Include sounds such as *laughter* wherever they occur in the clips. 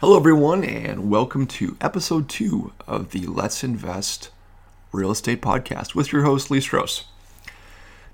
Hello, everyone, and welcome to episode two of the Let's Invest Real Estate Podcast with your host, Lee Strauss.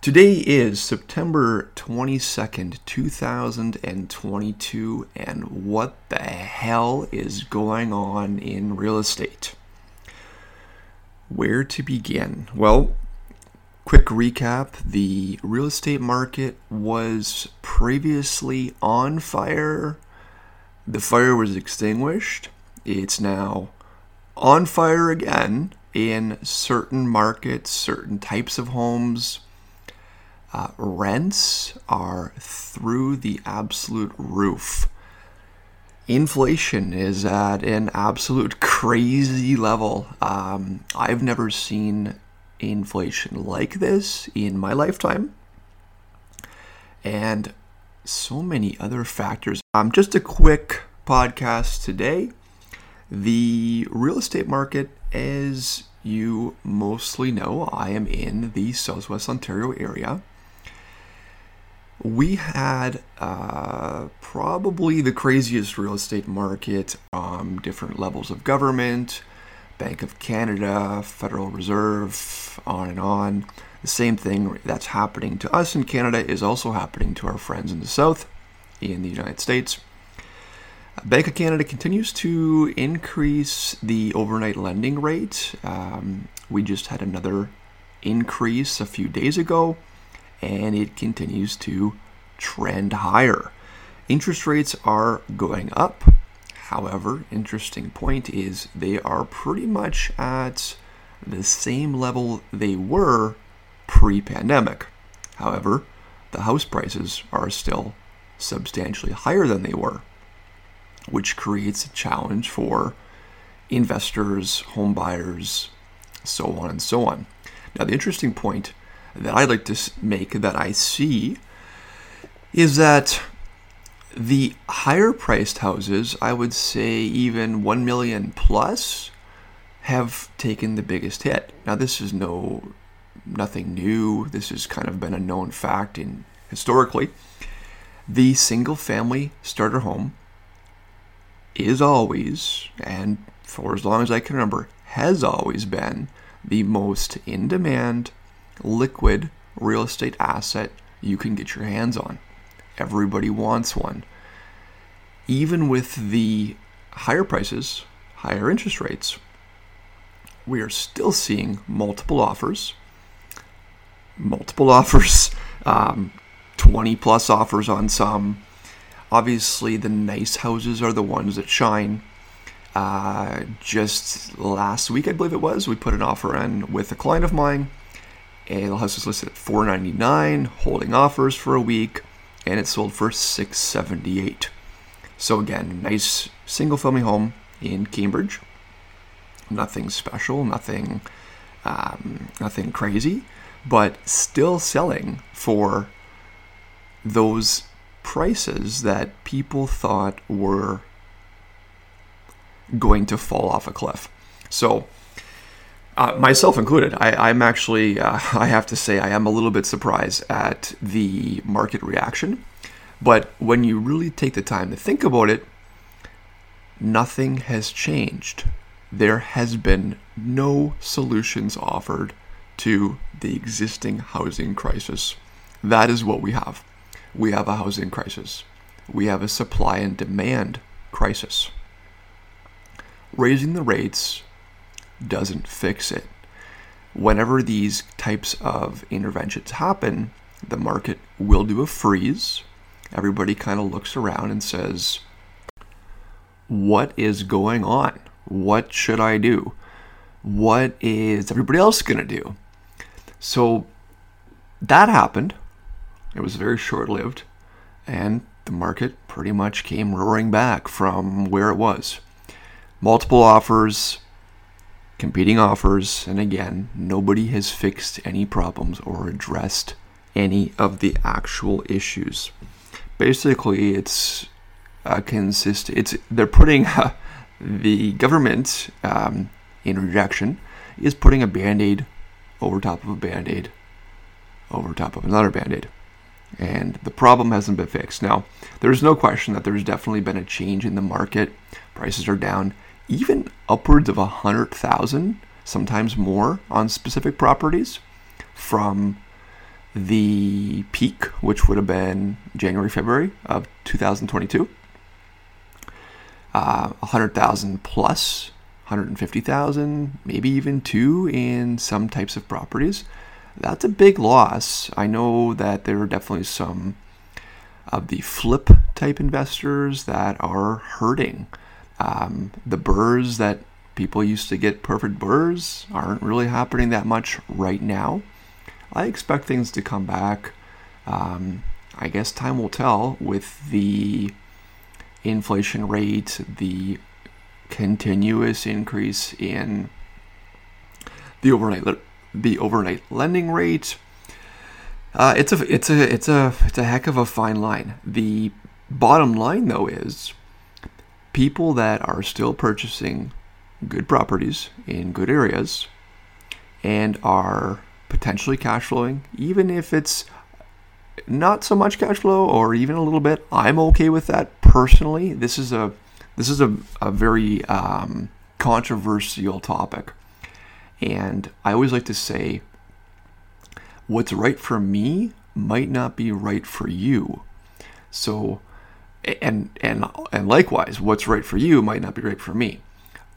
Today is September 22nd, 2022, and what the hell is going on in real estate? Where to begin? Well, quick recap the real estate market was previously on fire the fire was extinguished. It's now on fire again in certain markets, certain types of homes. Uh, rents are through the absolute roof. Inflation is at an absolute crazy level. Um, I've never seen inflation like this in my lifetime. And so many other factors. Um, just a quick podcast today. The real estate market, as you mostly know, I am in the Southwest Ontario area. We had uh, probably the craziest real estate market, um, different levels of government, Bank of Canada, Federal Reserve, on and on. The same thing that's happening to us in Canada is also happening to our friends in the South, in the United States. Bank of Canada continues to increase the overnight lending rate. Um, we just had another increase a few days ago, and it continues to trend higher. Interest rates are going up. However, interesting point is they are pretty much at the same level they were pre pandemic. However, the house prices are still substantially higher than they were, which creates a challenge for investors, home buyers, so on and so on. Now, the interesting point that I'd like to make that I see is that the higher priced houses, I would say even 1 million plus, have taken the biggest hit. Now, this is no nothing new. This has kind of been a known fact in historically. The single family starter home is always, and for as long as I can remember, has always been the most in demand, liquid real estate asset you can get your hands on. Everybody wants one. Even with the higher prices, higher interest rates, we are still seeing multiple offers multiple *laughs* offers, um, 20 plus offers on some. Obviously, the nice houses are the ones that shine. Uh, just last week, I believe it was, we put an offer in with a client of mine. And the house was listed at 499, holding offers for a week, and it sold for 678. So again, nice single family home in Cambridge. Nothing special, nothing, um, nothing crazy but still selling for those prices that people thought were going to fall off a cliff. So, uh, myself included, I, am actually, uh, *laughs* I have to say, I am a little bit surprised at the market reaction. But when you really take the time to think about it, nothing has changed. There has been no solutions offered to the existing housing crisis. That is what we have. We have a housing crisis. We have a supply and demand crisis. Raising the rates doesn't fix it. Whenever these types of interventions happen, the market will do a freeze. Everybody kind of looks around and says, What is going on? What should I do? What is everybody else going to do? So that happened. It was very short lived, and the market pretty much came roaring back from where it was. Multiple offers, competing offers, and again, nobody has fixed any problems or addressed any of the actual issues. Basically, it's a consist. It's they're putting uh, *laughs* the government um, interjection is putting a band-aid over top of a band aid, over top of another band aid. and the problem hasn't been fixed. Now, there's no question that there's definitely been a change in the market. Prices are down even upwards of a hundred thousand, sometimes more, on specific properties from the peak, which would have been January, February of 2022. Uh, 100,000 plus, 150,000, maybe even two in some types of properties. That's a big loss. I know that there are definitely some of the flip type investors that are hurting. Um, the BRRRRs that people used to get perfect BRRRRs aren't really happening that much right now. I expect things to come back. Um, I guess time will tell with the inflation rate, the continuous increase in the overnight the overnight lending rate. Uh, it's a it's a it's a it's a heck of a fine line. The bottom line though is people that are still purchasing good properties in good areas and are potentially cash flowing, even if it's not so much cash flow or even a little bit, I'm okay with that personally. This is a this is a, a very um, controversial topic. And I always like to say, what's right for me might not be right for you. So, and and and likewise, what's right for you might not be right for me.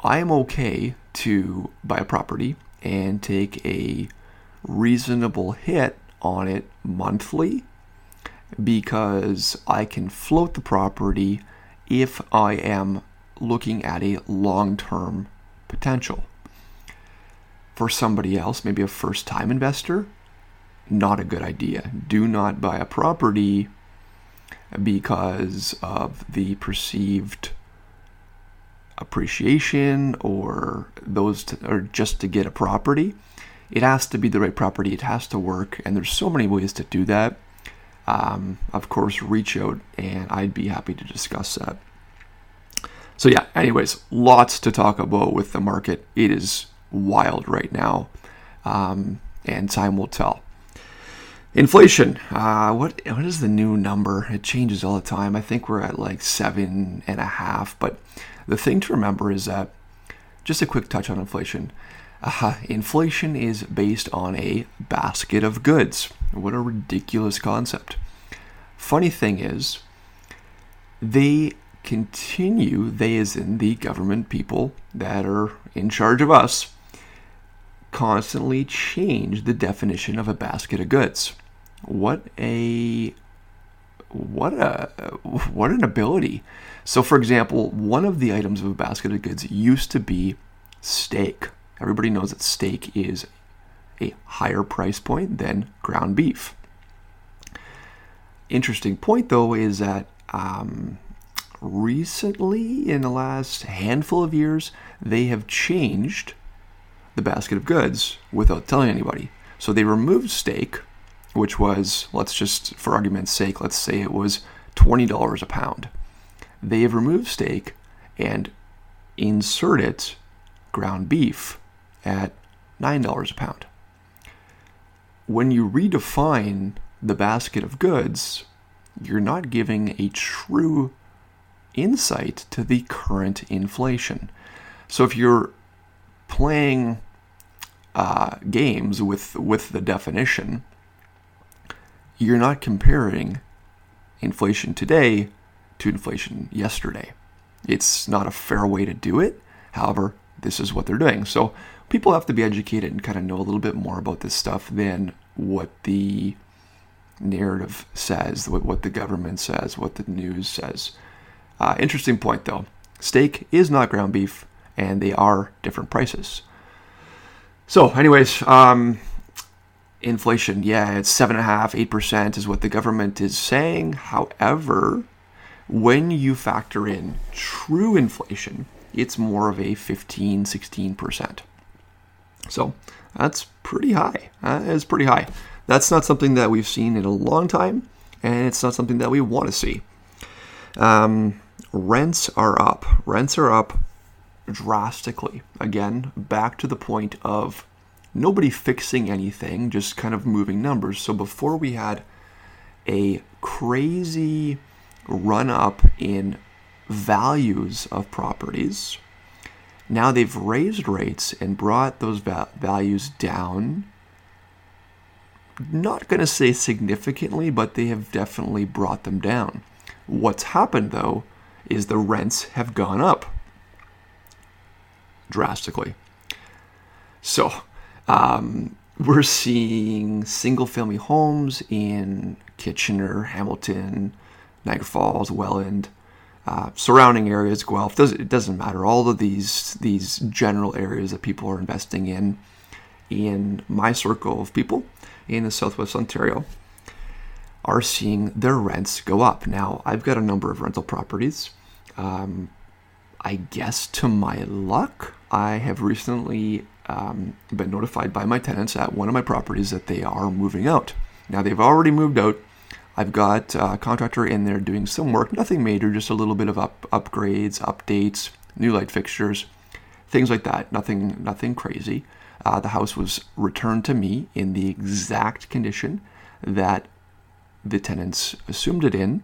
I am okay to buy a property and take a reasonable hit on it monthly because I can float the property if I am looking at a long term potential. For somebody else, maybe a first time investor, not a good idea. Do not buy a property because of the perceived appreciation or those to, or just to get a property it has to be the right property it has to work and there's so many ways to do that um, of course reach out and i'd be happy to discuss that so yeah anyways lots to talk about with the market it is wild right now um, and time will tell Inflation. Uh, what what is the new number? It changes all the time. I think we're at like seven and a half. But the thing to remember is that just a quick touch on inflation. Uh, inflation is based on a basket of goods. What a ridiculous concept. Funny thing is, they continue, they as in the government people that are in charge of us, constantly change the definition of a basket of goods what a what a what an ability. So for example, one of the items of a basket of goods used to be steak. Everybody knows that steak is a higher price point than ground beef. Interesting point though is that um, recently, in the last handful of years, they have changed the basket of goods without telling anybody. So they removed steak which was, let's just, for argument's sake, let's say it was $20 a pound. They have removed steak and inserted ground beef at $9 a pound. When you redefine the basket of goods, you're not giving a true insight to the current inflation. So if you're playing uh, games with with the definition, you're not comparing inflation today to inflation yesterday. It's not a fair way to do it. However, this is what they're doing. So people have to be educated and kind of know a little bit more about this stuff than what the narrative says, what, the government says, what the news says. Uh, interesting point though. Steak is not ground beef, and they are different prices. So, anyways, um, inflation, yeah, it's seven and a half, eight percent is what the government is saying. However, when you factor in true inflation, it's more of a 15, 16 percent. So that's pretty high. That is pretty high. That's not something that we've seen in a long time, and it's not something that we want to see. Um, rents are up. Rents are up drastically. Again, back to the point of nobody fixing anything, just kind of moving numbers. So before we had a crazy run up in values of properties. Now they've raised rates and brought those va- values down. Not going to say significantly, but they have definitely brought them down. What's happened though is the rents have gone up drastically. So, um, we're seeing single family homes in Kitchener, Hamilton, Niagara Falls, Welland, uh, surrounding areas, Guelph. Does, it doesn't matter. All of these these general areas that people are investing in, in my circle of people in the Southwest Ontario, are seeing their rents go up. Now, I've got a number of rental properties. Um, I guess to my luck, I have recently um, been notified by my tenants at one of my properties that they are moving out. Now, they've already moved out. I've got a contractor in there doing some work, nothing major, just a little bit of up, upgrades, updates, new light fixtures, things like that. Nothing, nothing crazy. Uh, the house was returned to me in the exact condition that the tenants assumed it in,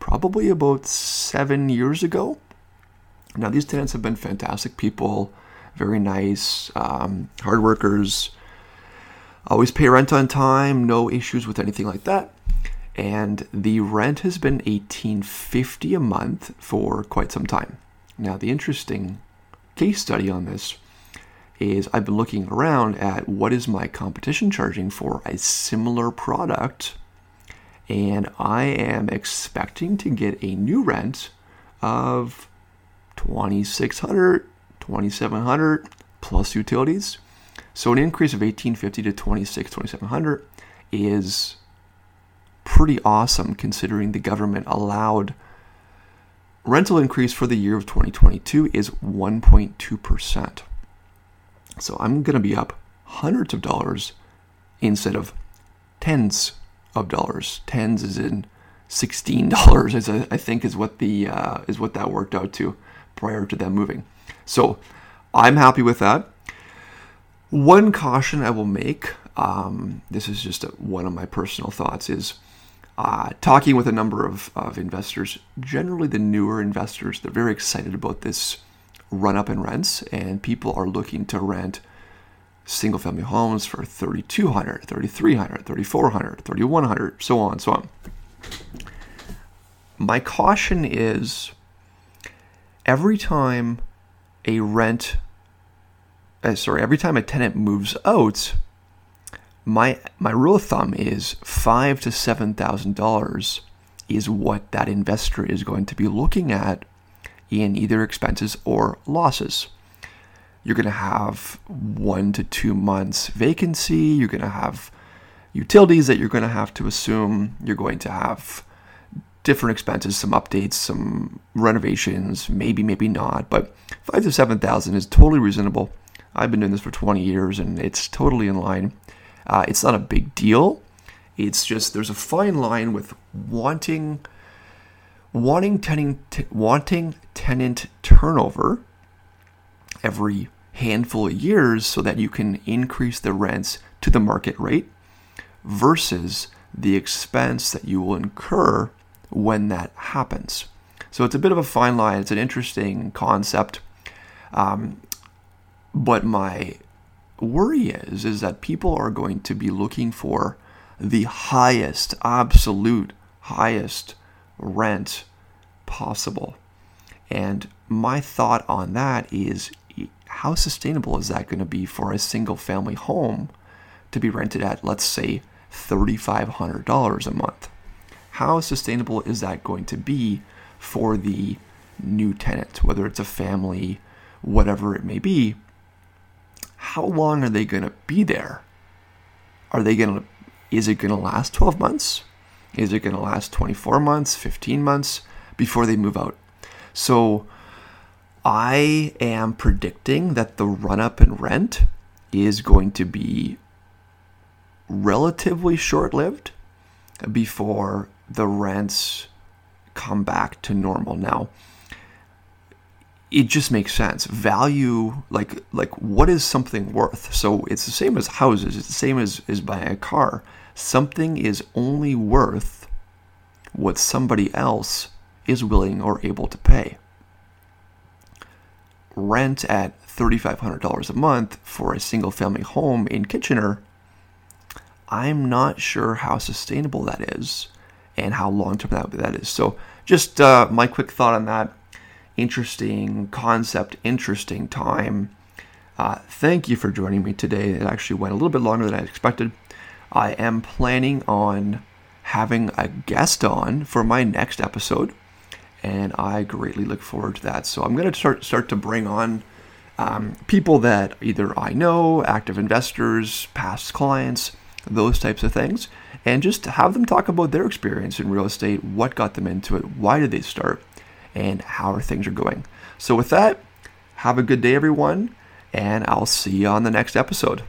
probably about seven years ago. Now, these tenants have been fantastic people, very nice, um, hard workers, always pay rent on time, no issues with anything like that. And the rent has been 1850 a month for quite some time. Now, the interesting case study on this is I've been looking around at what is my competition charging for a similar product, and I am expecting to get a new rent of 2600 2700 plus utilities. So an increase of 1850 to 26 2700 is pretty awesome considering the government allowed rental increase for the year of 2022 is 1.2%. So I'm going to be up hundreds of dollars instead of tens of dollars. Tens is in sixteen *laughs* dollars, I think is what the uh, is what that worked out to prior to them moving. So I'm happy with that. One caution I will make. Um, this is just a, one of my personal thoughts. Is uh, talking with a number of, of investors, generally the newer investors, they're very excited about this run up in rents, and people are looking to rent single family homes for 3200 3300 3400 3100 so on so on. My caution is every time a rent uh, sorry every time a tenant moves out my my rule of thumb is five to seven thousand dollars is what that investor is going to be looking at in either expenses or losses. You're going to have one to two months vacancy. You're going to have utilities that you're going to have to assume. You're going to have different expenses, some updates, some renovations, maybe, maybe not. But five to seven thousand is totally reasonable. I've been doing this for 20 years, and it's totally in line. Uh, it's not a big deal. It's just there's a fine line with wanting wanting tenant t- wanting tenant turnover every handful of years so that you can increase the rents to the market rate versus the expense that you will incur when that happens. So it's a bit of a fine line. It's an interesting concept. Um, but my worry is is that people are going to be looking for the highest, absolute highest rent possible. And my thought on that is how sustainable is that going to be for a single family home to be rented at, let's say, $3,500 a month? How sustainable is that going to be for the new tenant, whether it's a family, whatever it may be? How long are they going to be there? Are they going to, is it going to last 12 months? Is it going to last 24 months, 15 months before they move out? So I am predicting that the run up in rent is going to be relatively short lived before the rents come back to normal. Now, it just makes sense. Value, like like what is something worth? So it's the same as houses. It's the same as, as buying a car something is only worth what somebody else is willing or able to pay. Rent at $3,500 a month for a single family home in Kitchener, I'm not sure how sustainable that is and how long term that, that is. So, just uh, my quick thought on that. Interesting concept, interesting time. Uh, thank you for joining me today. It actually went a little bit longer than I expected. I am planning on having a guest on for my next episode, and I greatly look forward to that. So I'm going to start start to bring on um, people that either I know, active investors, past clients, those types of things, and just have them talk about their experience in real estate, what got them into it, why did they start, and how things are going. So with that, have a good day, everyone, and I'll see you on the next episode.